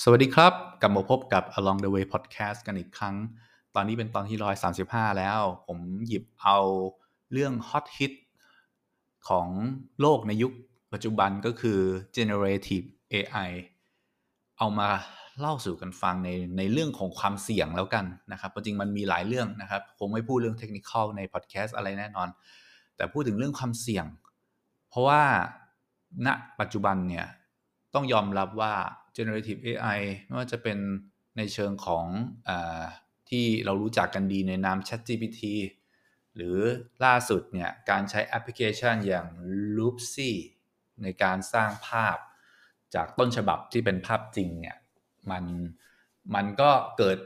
สวัสดีครับ กลับมาพบกับ Along the Way Podcast กันอีกครั้ง ตอนนี้เป็นตอนที่135แล้ว ผมหยิบเอาเรื่องฮอตฮิตของโลกในยุคปัจจุบันก็คือ generative AI เอามาเล่าสู่กันฟังในในเรื่องของความเสี่ยงแล้วกันนะครับจริงมันมีหลายเรื่องนะครับผมไม่พูดเรื่องเทคนิคในพอดแคสต์อะไรแน่นอน แต่พูดถึงเรื่องความเสี่ยง เพราะว่าณปัจจุบันเนี่ยต้องยอมรับว่า generative AI ไม่ว่าจะเป็นในเชิงของอที่เรารู้จักกันดีในนาม ChatGPT หรือล่าสุดเนี่ยการใช้แอปพลิเคชันอย่าง Loopsy ในการสร้างภาพจากต้นฉบับที่เป็นภาพจริงเนี่ยมันมันก็เกิด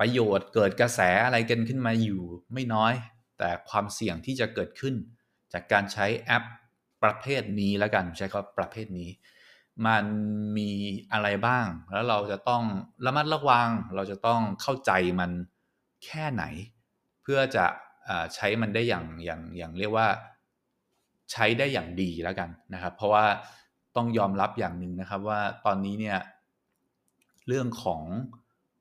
ประโยชน์เกิดกระแสอะไรกันขึ้นมาอยู่ไม่น้อย แต่ความเสี่ยงที่จะเกิดขึ้น จากการใช้แอปประเภทนี้แล้วกันใช้คำประเภทนี้ มันมีอะไรบ้าง แล้วเราจะต้องระมัดระวัง เราจะต้องเข้าใจมันแค่ไหน เพื่อจะใช้มันได้อย่างอย่างอย่างเรียกว่าใช้ได้อย่างดีแล้วกันนะครับ เพราะว่าต้องยอมรับอย่างหนึ่งนะครับว่าตอนนี้เนี่ยเรื่องของ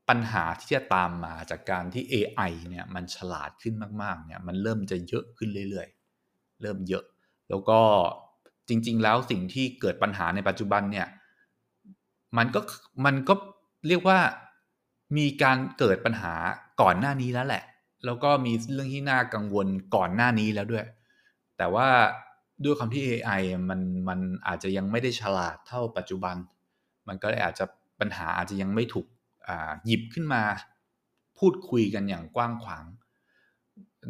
ปัญหาที่จะตามมาจากการที่ AI เนี่ยมันฉลาดขึ้นมากๆเนี่ยมันเริ่มจะเยอะขึ้นเรื่อยๆ เริ่มเยอะ แล้วก็ จริง ๆ แล้วสิ่งที่เกิดปัญหาในปัจจุบันเนี่ย มันก็มันก็เรียกว่ามีการเกิดปัญหาก่อนหน้านี้แล้วแหละ แล้วก็มีเรื่องที่น่ากังวลก่อนหน้านี้แล้วด้วย แต่ว่าด้วยคำที่ AI มันมันอาจจะยังไม่ได้ฉลาดเท่าปัจจุบัน มันก็เลยอาจจะปัญหาอาจจะยังไม่ถูกหยิบขึ้นมา พูดคุยกันอย่างกว้างขวาง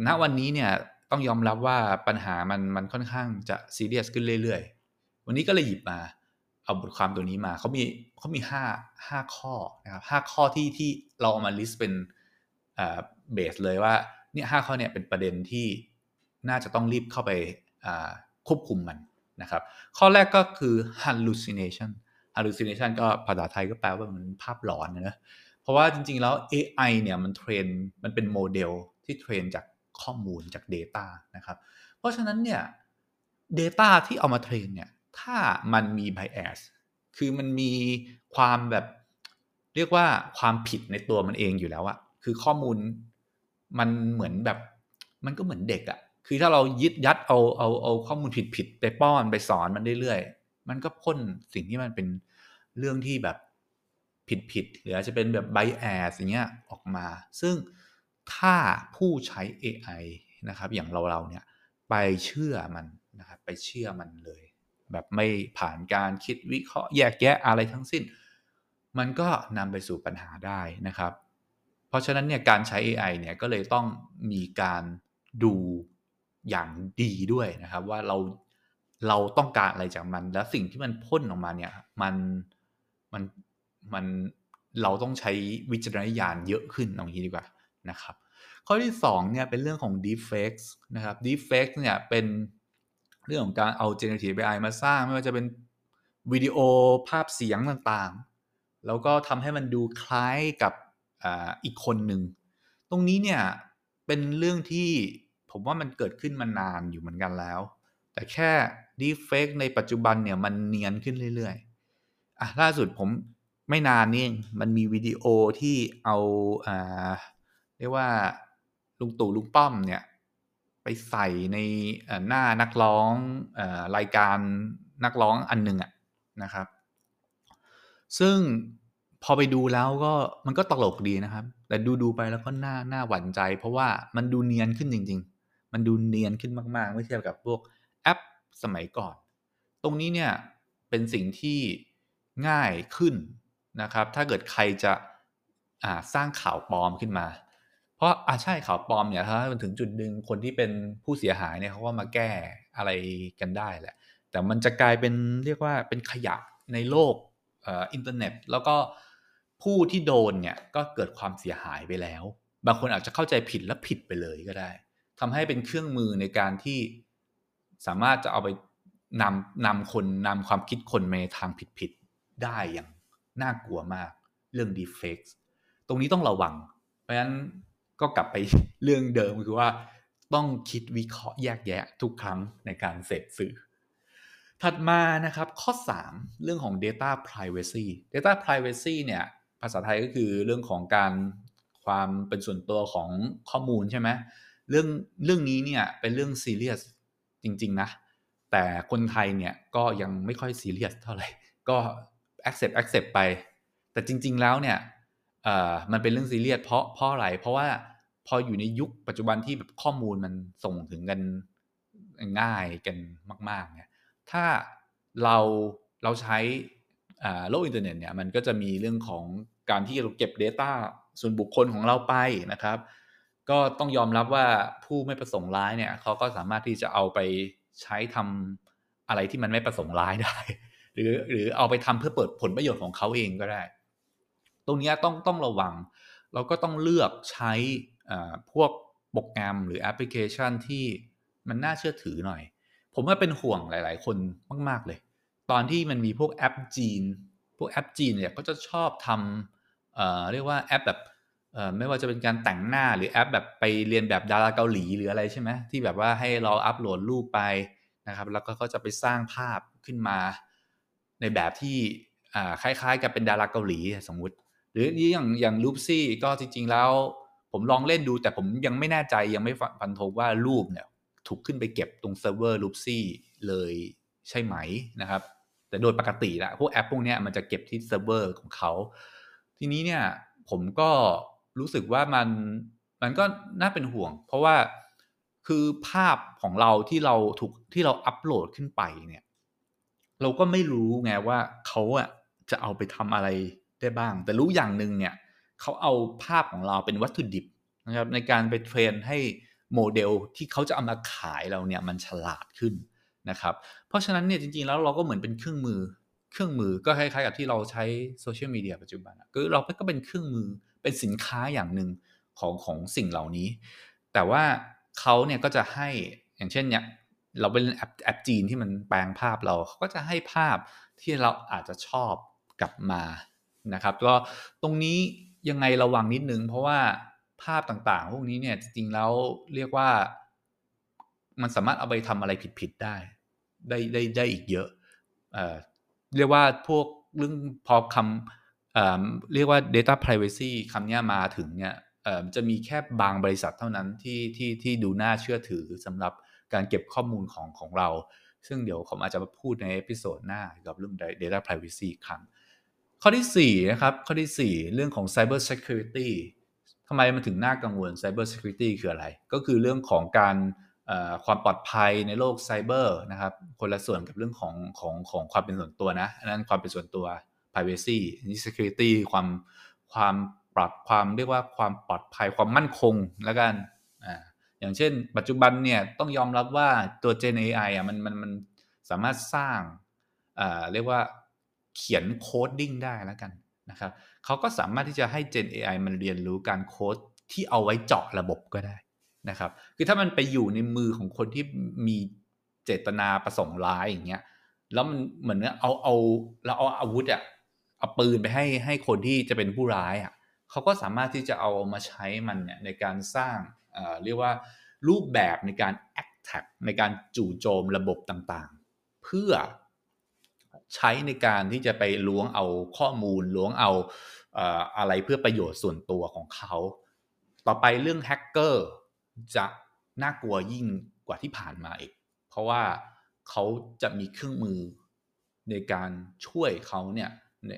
ณวันนี้เนี่ย ต้องยอมรับว่าปัญหามันมันค่อนข้างจะซีเรียสขึ้นเรื่อยๆ วันนี้ก็เลยหยิบมาเอาบทความตัวนี้มาเขามีเขามีห้าห้าข้อนะครับห้าข้อที่ที่เราเอามาลิสต์เป็นเบสเลยว่าเนี่ยห้าข้อเนี่ยเป็นประเด็นที่น่าจะต้องรีบเข้าไปควบคุมมันนะครับ ข้อแรกก็คือ hallucination hallucination ก็ภาษาไทยก็แปลว่ามันภาพหลอนนะเพราะว่าจริงๆแล้ว AI เนี่ยมัน train มันเป็นโมเดลที่ train จาก ข้อมูลจาก Data นะครับ เพราะฉะนั้นเนี่ย Data ที่เอามา train เนี่ยถ้ามันมี bias คือมันมีความแบบเรียกว่าความผิดในตัวมันเองอยู่แล้วอะคือข้อมูลมันเหมือนแบบมันก็เหมือนเด็กอะคือถ้าเรายึดยัดเอาเอาเอาข้อมูลผิดผิดไปป้อนไปสอนมันเรื่อยๆ มันก็พ่นสิ่งที่มันเป็นเรื่องที่แบบผิดผิดหรืออาจจะเป็นแบบ bias อย่างเงี้ยออกมา ซึ่ง ถ้าผู้ใช้ AI นะครับอย่างเราเราเนี่ยไปเชื่อมันนะครับไปเชื่อมันเลย แบบไม่ผ่านการคิดวิเคราะห์แยกแยะอะไรทั้งสิ้น มันก็นำไปสู่ปัญหาได้นะครับ เพราะฉะนั้นเนี่ยการใช้ AI เนี่ยก็เลยต้องมีการดูอย่างดีด้วยนะครับ ว่าเราเราต้องการอะไรจากมัน และสิ่งที่มันพ่นออกมาเนี่ยมันมันมันเราต้องใช้วิจารณญาณเยอะขึ้นตรงนี้ดีกว่า นะครับ ข้อที่2เนี่ยเป็นเรื่องของ deepfakes นะครับ deepfakes เนี่ยเป็นเรื่องของการเอา generative AI มาสร้างไม่ว่าจะเป็นวิดีโอภาพเสียงต่างๆ แล้วก็ทำให้มันดูคล้ายกับออีกคนหนึ่ง ตรงนี้เนี่ยเป็นเรื่องที่ผมว่ามันเกิดขึ้นมานานอยู่เหมือนกันแล้ว แต่แค่ deepfake ในปัจจุบันเนี่ยมันเนียนขึ้นเรื่อยๆอะล่าสุดผมไม่นานนี่มันมีวิดีโอที่เอาอ่า เรียกว่าลุงตู่ลุงป้อมเนี่ย ไปใส่ในหน้านักร้องรายการนักร้องอันหนึ่งอะนะครับ ซึ่งพอไปดูแล้วก็มันก็ตลกดีนะครับ แต่ดูดูไปแล้วก็น่าน่าหวั่นใจ เพราะว่ามันดูเนียนขึ้นจริง ๆ มันดูเนียนขึ้นมากๆเมื่อเทียบกับพวกแอปสมัยก่อน ตรงนี้เนี่ยเป็นสิ่งที่ง่ายขึ้นนะครับ ถ้าเกิดใครจะสร้างข่าวปลอมขึ้นมา เพราะอ่าใช่ข่าวปลอมเนี่ยถ้ามันถึงจุดหนึ่งคนที่เป็นผู้เสียหายเนี่ยเขาก็มาแก้อะไรกันได้แหละ แต่มันจะกลายเป็นเรียกว่าเป็นขยะในโลกอินเทอร์เน็ต แล้วก็ผู้ที่โดนเนี่ยก็เกิดความเสียหายไปแล้ว บางคนอาจจะเข้าใจผิดและผิดไปเลยก็ได้ทำให้เป็นเครื่องมือในการที่สามารถจะเอาไปนำนำคนนำความคิดคนในทางผิดๆได้อย่างน่ากลัวมาก เรื่อง deepfakes ตรงนี้ต้องระวัง เพราะฉะนั้น ก็กลับไปเรื่องเดิมคือว่าต้องคิดวิเคราะห์แยกแยะทุกครั้งในการเสพสื่อ ถัดมานะครับข้อ 3 เรื่องของ data privacy data privacy เนี่ยภาษาไทยก็คือเรื่องของการความเป็นส่วนตัวของข้อมูลใช่ไหมเรื่องเรื่องนี้เนี่ยเป็นเรื่องซีเรียสจริง ๆ นะ แต่คนไทยเนี่ยก็ยังไม่ค่อยซีเรียสเท่าไหร่ ก็ accept accept ไป แต่จริง ๆ แล้วเนี่ย มันเป็นเรื่องซีเรียสเพราะเพราะอะไรเพราะว่าพออยู่ในยุคปัจจุบันที่แบบข้อมูลมันส่งถึงกันง่ายกันมาก ๆ เนี่ย ถ้าเราเราใช้โลกอินเทอร์เน็ตเนี่ยมันก็จะมีเรื่องของการที่เราเก็บ Data ส่วนบุคคลของเราไปนะครับ ก็ต้องยอมรับว่าผู้ไม่ประสงค์ร้ายเนี่ยเขาก็สามารถที่จะเอาไปใช้ทำอะไรที่มันไม่ประสงค์ร้ายได้ หรือหรือเอาไปทำเพื่อเปิดผลประโยชน์ของเขาเองก็ได้ ตรงนี้ต้องต้องระวัง เราก็ต้องเลือกใช้พวกโปรแกรมหรือแอปพลิเคชันที่มันน่าเชื่อถือหน่อย ผมว่าเป็นห่วงหลาย ๆ คนมาก ๆ เลย ตอนที่มันมีพวกแอปจีน พวกแอปจีนเนี่ยก็จะชอบทำเเรียกว่าแอปแบบไม่ว่าจะเป็นการแต่งหน้าหรือแอปแบบไปเลียนแบบดาราเกาหลีหรืออะไรใช่ไหมที่แบบว่าให้เราอัปโหลดรูปไปนะครับแล้วก็เขาจะไปสร้างภาพขึ้นมาในแบบที่คล้ายๆ กับเป็นดาราเกาหลีสมมุติ หรืออย่างอย่าง Loopsie ก็จริง ๆ แล้ว ผมลองเล่นดู แต่ผมยังไม่แน่ใจยังไม่ฟันธงว่ารูปเนี่ยถูกขึ้นไปเก็บตรง server Loopsie เลยใช่ไหมนะครับ แต่โดยปกติละพวกแอปพวกนี้มันจะเก็บที่เซิร์ฟเวอร์ของเขา ทีนี้เนี่ยผมก็รู้สึกว่ามันมันก็น่าเป็นห่วง เพราะว่าคือภาพของเราที่เราถูกที่เราอัปโหลดขึ้นไปเนี่ย เราก็ไม่รู้ไงว่าเขาอะจะเอาไปทำอะไร ได้บ้าง แต่รู้อย่างหนึ่งเนี่ยเขาเอาภาพของเราเป็นวัตถุดิบนะครับในการไป train ให้โมเดลที่เขาจะเอามาขายเราเนี่ยมันฉลาดขึ้นนะครับ เพราะฉะนั้นเนี่ยจริงๆแล้วเราก็เหมือนเป็นเครื่องมือ เครื่องมือก็คล้ายๆกับที่เราใช้โซเชียลมีเดียปัจจุบันก็เราก็เป็นเครื่องมือเป็นสินค้าอย่างหนึ่งของของสิ่งเหล่านี้ แต่ว่าเขาเนี่ยก็จะให้อย่างเช่นเนี่ยเราเป็นแอปแอปจีนที่มันแปลงภาพเราเขาก็จะให้ภาพที่เราอาจจะชอบกลับมา นะครับก็ตรงนี้ยังไงระวังนิดนึง เพราะว่าภาพต่างๆ พวกนี้เนี่ยจริงๆแล้วเรียกว่า มันสามารถเอาไปทำอะไรผิดๆได้ ได้ได้ได้อีกเยอะเอ่อเรียกว่าพวกเรื่องพอคำเอ่อเรียกว่า data privacy คำนี้มาถึงเนี่ยเอ่อจะมีแค่บางบริษัทเท่านั้นที่ที่ที่ดูน่าเชื่อถือสำหรับการเก็บข้อมูลของของเรา ซึ่งเดี๋ยวผมอาจจะมาพูดใน episode หน้ากับเรื่อง data privacy ครั้ง ข้อที่4นะครับข้อที่ 4 เรื่องของ cyber security ทำไมมันถึงน่ากังวล Cyber Security คืออะไร ก็คือเรื่องของการความปลอดภัยในโลกไซเบอร์นะครับ คนละส่วนกับเรื่องของของของความเป็นส่วนตัวนะอันนั้นความเป็นส่วนตัว privacy นี่ security ความความปรับความเรียกว่าความปลอดภัยความมั่นคงแล้วกันอ่าอย่างเช่น ปัจจุบันเนี่ยต้องยอมรับว่าตัว Gen AI อะมันมันมันสามารถสร้างอ่าเรียกว่า เขียน coding ได้แล้วกันนะครับเขาก็สามารถที่จะให้ Gen AI มันเรียนรู้การโค้ดที่เอาไว้เจาะระบบก็ได้นะครับ คือถ้ามันไปอยู่ในมือของคนที่มีเจตนาประสงค์ร้ายอย่างเงี้ย แล้วมันเหมือนเอาเอาเราเอาอาวุธอะเอาปืนไปให้ให้คนที่จะเป็นผู้ร้ายอะเขาก็สามารถที่จะเอามาใช้มันเนี่ยในการสร้างเเรียกว่ารูปแบบในการ attack ในการจู่โจมระบบต่างๆ เพื่อ ใช้ในการที่จะไปล้วงเอาข้อมูลล้วงเอาอะไรเพื่อประโยชน์ส่วนตัวของเขา ต่อไปเรื่องแฮกเกอร์จะน่ากลัวยิ่งกว่าที่ผ่านมาอีก เพราะว่าเขาจะมีเครื่องมือในการช่วยเขาเนี่ยใน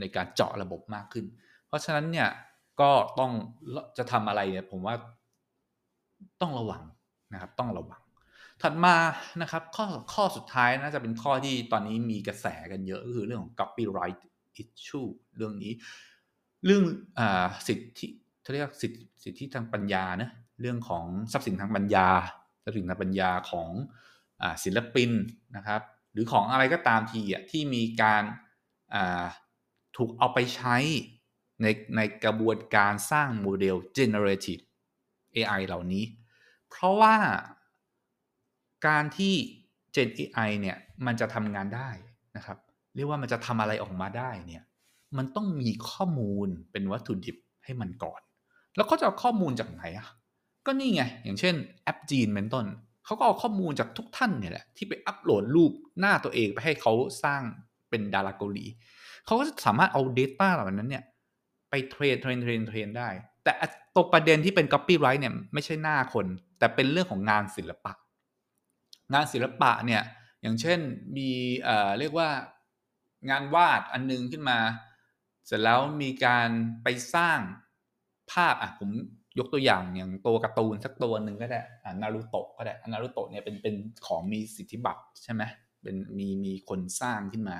ในการเจาะระบบมากขึ้น เพราะฉะนั้นเนี่ยก็ต้องจะทำอะไรเนี่ยผมว่าต้องระวังนะครับ ต้องระวัง ถัดมานะครับข้อข้อสุดท้ายน่าจะเป็นข้อที่ตอนนี้มีกระแสกันเยอะก็คือเรื่องของ copyright issue เรื่องนี้ เรื่องอสิทธิเขาเรียกสิทธิสิทธิทางปัญญานะเรื่องของทรัพย์สินทางปัญญาทรัพย์สินทางปัญญาของอศิลปินนะครับ หรือของอะไรก็ตามทีอะที่มีการถูกเอาไปใช้ในในกระบวนการสร้างโมเดล generative AI เหล่านี้ เพราะว่า การที่ Gen AI เนี่ยมันจะทำงานได้นะครับ เรียกว่ามันจะทำอะไรออกมาได้เนี่ยมันต้องมีข้อมูลเป็นวัตถุดิบให้มันก่อน แล้วก็จะเอาข้อมูลจากไหนอะก็นี่ไง อย่างเช่นแอปจีนเป็นต้นเขาก็เอาข้อมูลจากทุกท่านเนี่ยแหละที่ไปอัปโหลดรูปหน้าตัวเองไปให้เขาสร้างเป็นดาราเกาหลีเขาก็จะสามารถเอา Data เหล่านั้นเนี่ยไป train train train train ได้ แต่ตัวประเด็นที่เป็น Copyright เนี่ยไม่ใช่หน้าคน แต่เป็นเรื่องของงานศิลปะ งานศิลปะเนี่ยอย่างเช่นมีเอ่อเรียกว่างานวาดอันนึงขึ้นมา เสร็จแล้วมีการไปสร้างภาพอะผมยกตัวอย่างอย่างตัวการ์ตูนสักตัวหนึ่งก็ได้อ่านารูโตะก็ได้นารูโตะเนี่ยเป็นเป็นของมีสิทธิบัตรใช่ไหมเป็นมีมีคนสร้างขึ้นมา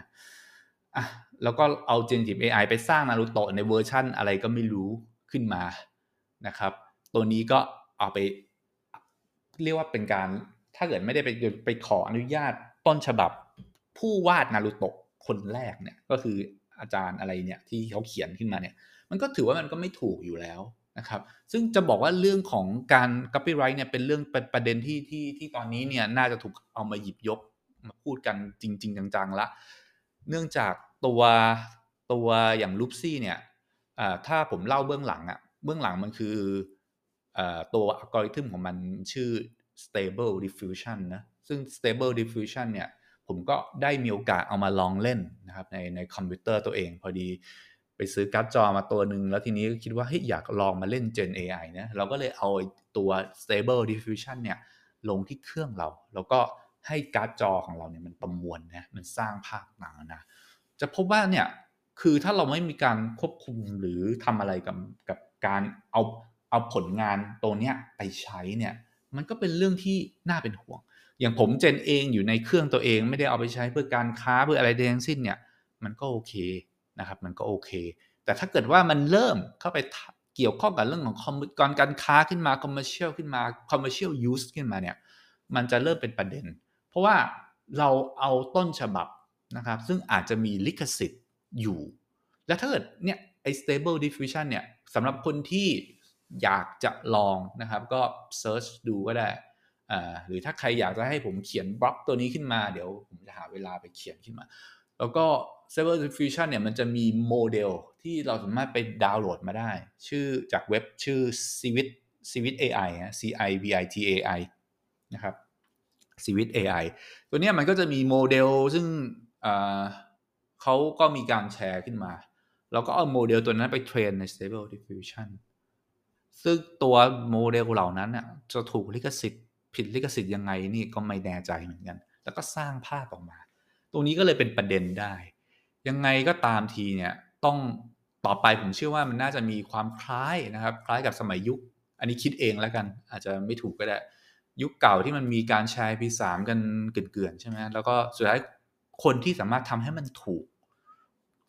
อะแล้วก็เอา generative AI ไปสร้างนารูโตะในเวอร์ชั่นอะไรก็ไม่รู้ขึ้นมานะครับ ตัวนี้ก็เอาไปเรียกว่าเป็นการ ถ้าเกิดไม่ได้ไปไปขออนุญาตต้นฉบับ ผู้วาดนารูโตะคนแรกเนี่ยก็คืออาจารย์อะไรเนี่ยที่เขาเขียนขึ้นมาเนี่ย มันก็ถือว่ามันก็ไม่ถูกอยู่แล้วนะครับ ซึ่งจะบอกว่าเรื่องของการ copyright เนี่ยเป็นเรื่องเป็นประเด็นที่ที่ที่ตอนนี้เนี่ยน่าจะถูกเอามาหยิบยกมาพูดกันจริง ๆ จังๆละ เนื่องจากตัวตัวอย่างลูปซี่เนี่ยถ้าผมเล่าเบื้องหลังอะเบื้องหลังมันคือตัวอัลกอริทึมของมันชื่อ stable diffusion นะ ซึ่ง stable diffusion เนี่ย ผมก็ได้มีโอกาสเอามาลองเล่นนะครับในในคอมพิวเตอร์ตัวเอง พอดีไปซื้อการ์ดจอมาตัวหนึ่งแล้วทีนี้ก็คิดว่าเฮ้ยอยากลองมาเล่น Gen AI นะ เราก็เลยเอาตัว stable diffusion เนี่ยลงที่เครื่องเรา แล้วก็ให้การ์ดจอของเราเนี่ยมันประมวลนะ มันสร้างภาพต่างนะ จะพบว่าเนี่ยคือถ้าเราไม่มีการควบคุมหรือทำอะไรกับกับการเอาเอาผลงานตัวเนี้ยไปใช้เนี่ย มันก็เป็นเรื่องที่น่าเป็นห่วง อย่างผมเจนเองอยู่ในเครื่องตัวเองไม่ได้เอาไปใช้เพื่อการค้าเพื่ออะไรใดทั้งสิ้นเนี่ย มันก็โอเคนะครับ มันก็โอเค แต่ถ้าเกิดว่ามันเริ่มเข้าไปเกี่ยวข้องกับเรื่องของคอมการการค้าขึ้นมา commercial ขึ้นมา commercial use ขึ้นมาเนี่ยมันจะเริ่มเป็นประเด็น เพราะว่าเราเอาต้นฉบับนะครับ ซึ่งอาจจะมีลิขสิทธิ์อยู่ และถ้าเกิดเนี่ยไอ้ stable diffusion เนี่ยสำหรับคนที่ อยากจะลองนะครับ ก็ search ดูก็ได้หรือถ้าใครอยากจะให้ผมเขียนบล็อกตัวนี้ขึ้นมา เดี๋ยวผมจะหาเวลาไปเขียนขึ้นมา แล้วก็ Stable Diffusion เนี่ยมันจะมีโมเดลที่เราสามารถไปดาวน์โหลดมาได้ ชื่อจากเว็บชื่อ Civit Civit AI C I V I T A I นะครับ Civit AI ตัวนี้มันก็จะมีโมเดลซึ่งเขาก็มีการแชร์ขึ้นมา แล้วก็เอาโมเดลตัวนั้นไป train ใน Stable Diffusion ซึ่งตัวโมเดลเหล่านั้นน่ะจะถูกลิขสิทธิ์ผิดลิขสิทธิ์ยังไงนี่ก็ไม่แน่ใจเหมือนกัน แล้วก็สร้างภาพออกมา ตรงนี้ก็เลยเป็นประเด็นได้ ยังไงก็ตามทีเนี่ยต้องต่อไปผมเชื่อว่ามันน่าจะมีความคล้ายนะครับ คล้ายกับสมัยยุค อันนี้คิดเองแล้วกัน อาจจะไม่ถูกก็ได้ ยุคเก่าที่มันมีการแชร์พีสามกันเกลื่อนๆใช่ไหมแล้วก็สุดท้ายคนที่สามารถทำให้มันถูก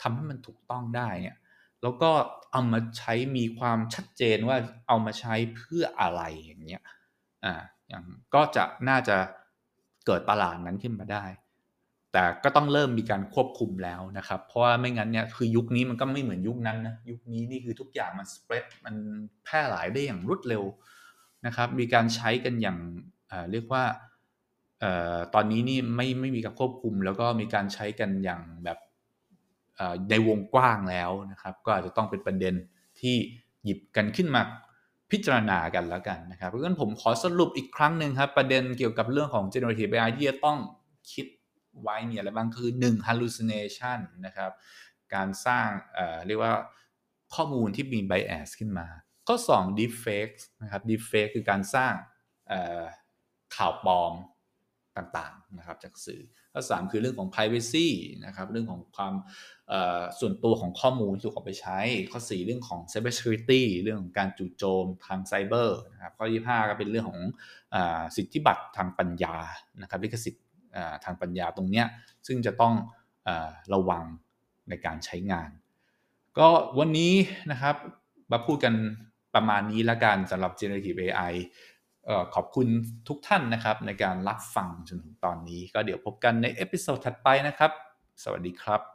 ทำให้มันถูกต้องได้เนี่ย แล้วก็เอามาใช้มีความชัดเจนว่าเอามาใช้เพื่ออะไรอย่างเงี้ยอ่าอย่างก็จะน่าจะเกิดตลาดนั้นขึ้นมาได้ แต่ก็ต้องเริ่มมีการควบคุมแล้วนะครับ เพราะว่าไม่งั้นเนี่ยคือยุคนี้มันก็ไม่เหมือนยุคนั้นนะยุคนี้นี่คือทุกอย่างมันสเปรดมันแพร่หลายได้อย่างรวดเร็วนะครับ มีการใช้กันอย่างเรียกว่าตอนนี้นี่ไม่ไม่มีการควบคุม แล้วก็มีการใช้กันอย่างแบบ ในวงกว้างแล้วนะครับ ก็อาจจะต้องเป็นประเด็นที่หยิบกันขึ้นมาพิจารณากันแล้วกันนะครับเพราะฉะนั้นผมขอสรุปอีกครั้งหนึ่งครับ ประเด็นเกี่ยวกับเรื่องของ generative AI ที่จะต้องคิดไว้มีอะไรบ้างคือ 1 hallucination นะครับ การสร้างเเรียกว่าข้อมูลที่มี bias ขึ้นมา ข้อ 2 deepfake นะครับ deepfake คือการสร้างข่าวปลอม ต่างๆนะครับจากสื่อข้อ3คือเรื่องของ privacy นะครับเรื่องของความส่วนตัวของข้อมูลที่ถูกเอาไปใช้ ข้อ 4 เรื่องของ cyber security เรื่องของการจู่โจมทางไซเบอร์นะครับข้อ 25 ก็เป็นเรื่องของอสิทธิบัตรทางปัญญานะครับลิขสิทธิ์ทางปัญญาตรงเนี้ยซึ่งจะต้องอระวังในการใช้งาน ก็วันนี้นะครับมาพูดกันประมาณนี้ละกันสำหรับ generative AI ขอบคุณทุกท่านนะครับ ในการรับฟังจนถึงตอนนี้ ก็เดี๋ยวพบกันใน episode ถัดไปนะครับ สวัสดีครับ